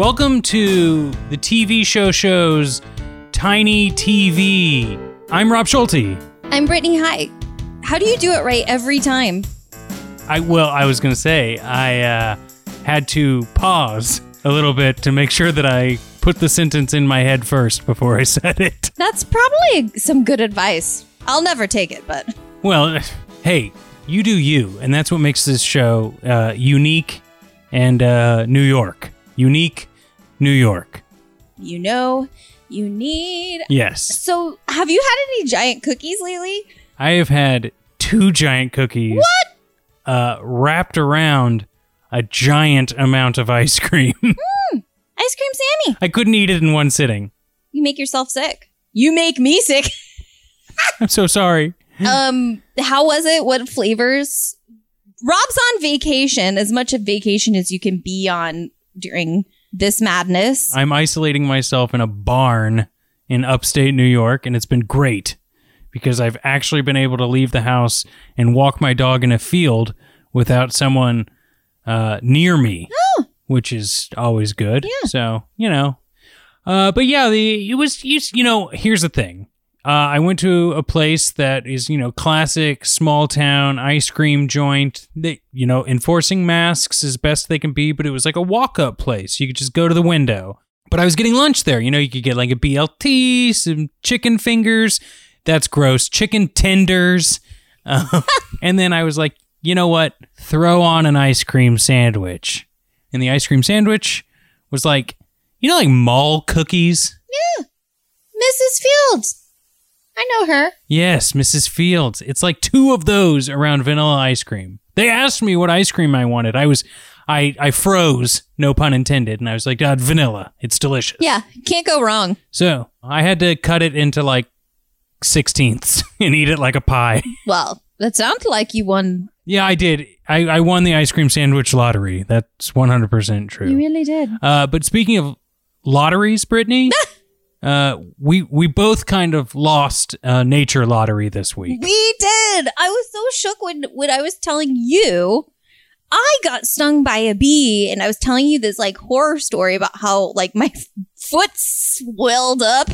Welcome to the TV show show's Tiny TV. I'm Rob Schulte. I'm Brittany High. How do you do it right every time? I well, I was gonna say I uh, had to pause a little bit to make sure that I put the sentence in my head first before I said it. That's probably some good advice. I'll never take it, but Well, hey, you do you, and that's what makes this show uh, unique and uh, New York. Unique, New York. you know, you need. Yes, So, have you had any giant cookies lately? I have had two giant cookies. What? Uh, wrapped around a giant amount of ice cream. Ice cream Sammy. I couldn't eat it in one sitting. You make yourself sick. You make me sick. I'm so sorry. um, how was it? What flavors? Rob's on vacation, as much of vacation as you can be on during this madness. I'm isolating myself in a barn in upstate New York, and it's been great because I've actually been able to leave the house and walk my dog in a field without someone uh, near me, which is always good. Yeah. So you know, uh, but yeah, the it was you, you know. Here's the thing. Uh, I went to a place that is, you know, classic small town ice cream joint. They, you know, enforcing masks as best they can be, but it was like a walk up place. You could just go to the window. But I was getting lunch there. You know, you could get like a BLT, some chicken fingers. That's gross. Chicken tenders. Um, and then I was like, you know what? Throw on an ice cream sandwich. And the ice cream sandwich was like, you know, like mall cookies? Yeah. Mrs. Fields. I know her. Yes, Mrs. Fields. It's like two of those around vanilla ice cream. They asked me what ice cream I wanted. I was, I, I froze, no pun intended, and I was like, uh, vanilla. It's delicious. Yeah, can't go wrong. So I had to cut it into like sixteenths and eat it like a pie. Well, that sounds like you won. yeah, I did. I, I won the ice cream sandwich lottery. That's one hundred percent true. You really did. Uh, but speaking of lotteries, Brittany, uh, we we both kind of lost uh, nature lottery this week. We did. I was so shook when when I was telling you I got stung by a bee and I was telling you this like horror story about how like my f- foot swelled up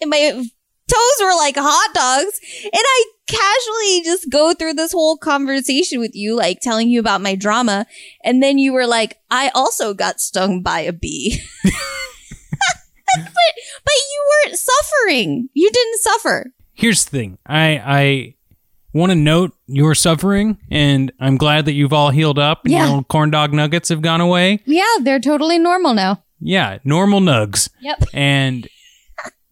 and my toes were like hot dogs and I casually just go through this whole conversation with you like telling you about my drama and then you were like I also got stung by a bee. but but you weren't suffering. You didn't suffer. here's the thing i i want to note your suffering and i'm glad that you've all healed up and Yeah. your little corn dog nuggets have gone away Yeah, they're totally normal now. yeah normal nugs Yep. and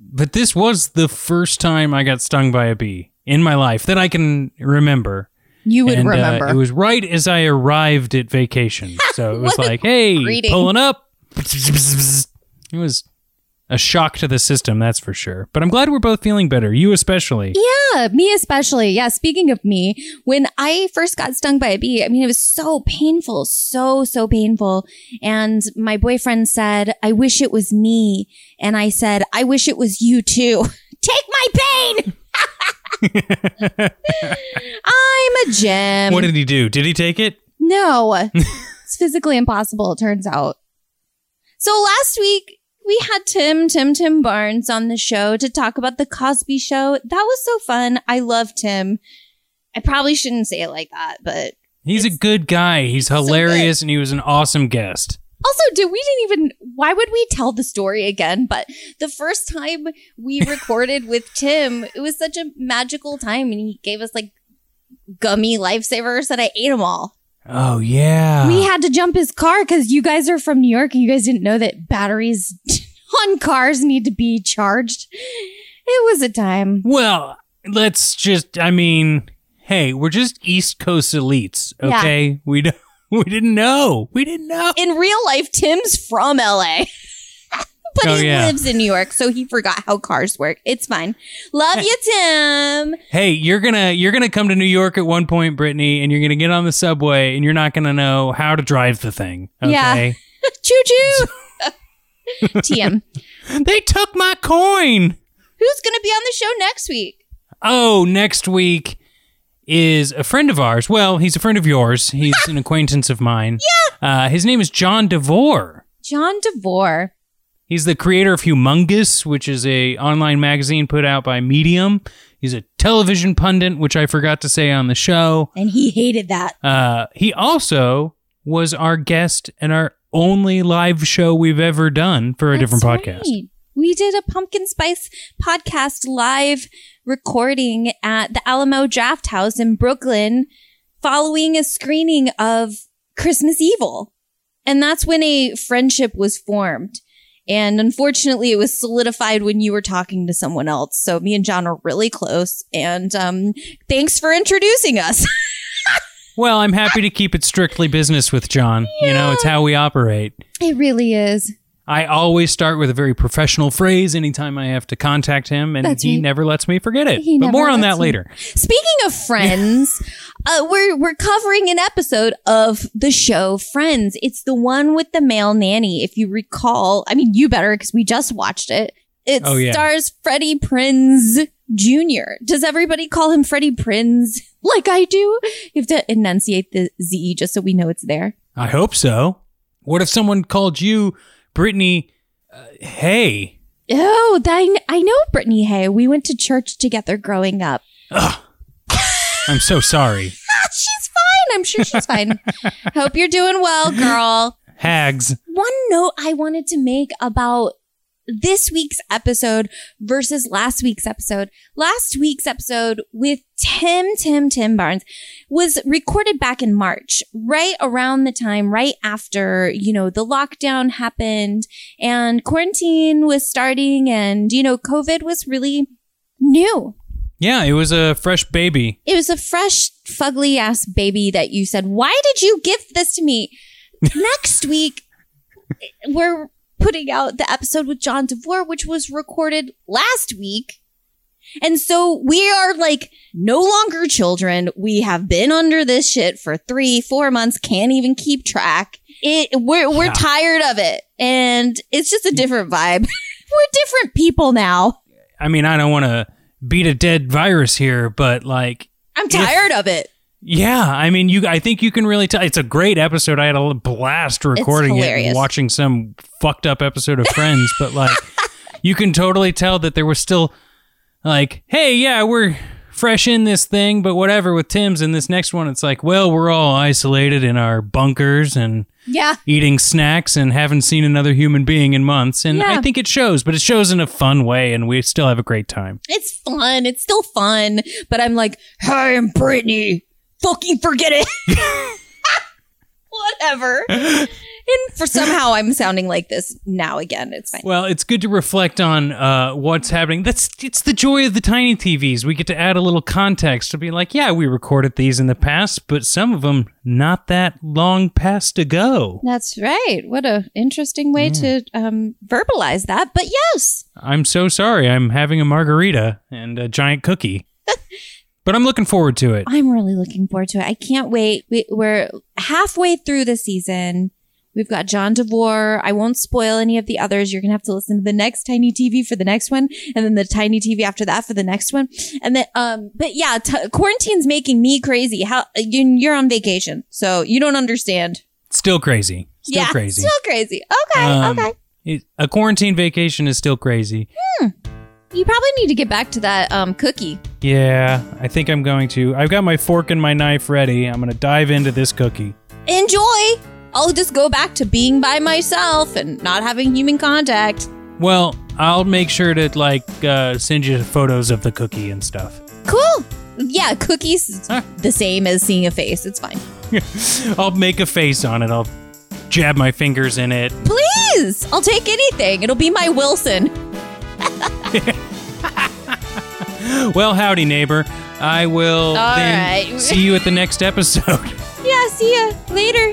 but this was the first time i got stung by a bee in my life that i can remember You would and uh, remember. it was right as i arrived at vacation so it was like hey greeting. pulling up it was a shock to the system that's for sure but i'm glad we're both feeling better you especially yeah, me especially. Yeah, speaking of me, when I first got stung by a bee, I mean, it was so painful, so, so painful. And my boyfriend said, I wish it was me. And I said, I wish it was you too. Take my pain. I'm a gem. what did he do did he take it No, it's physically impossible, it turns out. So last week, we had Tim, Tim, Tim Barnes on the show to talk about the Cosby show. That was so fun. I love Tim. I probably shouldn't say it like that, but He's a good guy. He's hilarious and he was an awesome guest. also, did we didn't even why would we tell the story again? But the first time we recorded with Tim, it was such a magical time and he gave us like gummy lifesavers and I ate them all. Oh yeah. We had to jump his car because you guys are from New York and you guys didn't know that batteries on cars need to be charged. It was a time. well, let's just I mean, hey, we're just East Coast elites, Yeah. okay? We don't we didn't know. We didn't know. In real life, Tim's from LA. but Oh, he yeah. lives in New York, so he forgot how cars work. It's fine. Love you, Tim. Hey, you're gonna you're gonna come to New York at one point, Brittany, and you're gonna get on the subway and you're not gonna know how to drive the thing. Yeah. Okay. Choo choo. TM. they took my coin. Who's going to be on the show next week? Oh, next week is a friend of ours. Well, he's a friend of yours. He's an acquaintance of mine. Yeah. Uh, his name is John DeVore. John DeVore. He's the creator of Humungus, which is a online magazine put out by Medium. He's a television pundit, which I forgot to say on the show. And he hated that. Uh, he also was our guest in our only live show we've ever done for a different podcast. right. We did a pumpkin spice podcast live recording at the Alamo Drafthouse in Brooklyn following a screening of Christmas Evil. And that's when a friendship was formed. And unfortunately, it was solidified when you were talking to someone else. So me and John are really close. And um, thanks for introducing us. Well, I'm happy to keep it strictly business with John. You know, it's how we operate. it really is. I always start with a very professional phrase anytime I have to contact him, and That's he right. never lets me forget it. He but more on that me. later. Speaking of friends, uh, we're we're covering an episode of the show Friends. It's the one with the male nanny. If you recall, I mean, you better because we just watched it. It Oh, yeah. stars Freddie Prinze Jr. Does everybody call him Freddie Prinze like I do? You have to enunciate the Z just so we know it's there. I hope so. What if someone called you Brittany? Uh, hey, Oh, I, I know Brittany Hay. We went to church together growing up. Ugh. I'm so sorry. She's fine. I'm sure she's fine. Hope you're doing well, girl. Hags. one note I wanted to make about this week's episode versus last week's episode. Last week's episode with Tim, Tim, Tim Barnes was recorded back in March, right around the time, right after, you know, the lockdown happened and quarantine was starting and, you know, COVID was really new. Yeah, it was a fresh baby. It was a fresh, fugly ass baby that you said, Why did you give this to me? Next week, we're putting out the episode with John DeVore, which was recorded last week. And so we are like no longer children. We have been under this shit for three, four months, can't even keep track. It, we're, we're Yeah. tired of it. And it's just a different vibe. we're different people now. I mean, I don't want to beat a dead virus here, but like, I'm tired of it. Yeah, I mean, you. I think you can really tell. It's a great episode. I had a blast recording it, and watching some fucked up episode of Friends, but like, you can totally tell that there was still like, hey, yeah, we're fresh in this thing, but whatever with Tim's in this next one, it's like, well, we're all isolated in our bunkers and Yeah. eating snacks and haven't seen another human being in months. And Yeah. I think it shows, but it shows in a fun way, and we still have a great time. It's fun. It's still fun. But I'm like, hi, I'm Brittany. Fucking forget it. Whatever. And for somehow I'm sounding like this now again. It's fine. Well, it's good to reflect on uh, what's happening. That's it's the joy of the tiny TVs. We get to add a little context to be like, yeah, we recorded these in the past, but some of them not that long past ago. That's right. What a interesting way to um, verbalize that. But yes, I'm so sorry. I'm having a margarita and a giant cookie, but I'm looking forward to it. I'm really looking forward to it. I can't wait. We, we're halfway through the season. We've got John DeVore. I won't spoil any of the others. You're going to have to listen to the next Tiny TV for the next one and then the Tiny TV after that for the next one. And then, um, but yeah, t- quarantine's making me crazy. How you- you're on vacation, so you don't understand. Still crazy. Still yeah, crazy. Still crazy. Okay. Um, okay. It- a quarantine vacation is still crazy. You probably need to get back to that, um, cookie. Yeah, I think I'm going to. I've got my fork and my knife ready. I'm going to dive into this cookie. Enjoy. I'll just go back to being by myself and not having human contact. Well, I'll make sure to like uh, send you photos of the cookie and stuff. Cool. Yeah, cookies Huh. the same as seeing a face. It's fine. I'll make a face on it. I'll jab my fingers in it. Please, I'll take anything. It'll be my Wilson. Well, howdy, neighbor. I will All then right. see you at the next episode. Yeah, see ya later.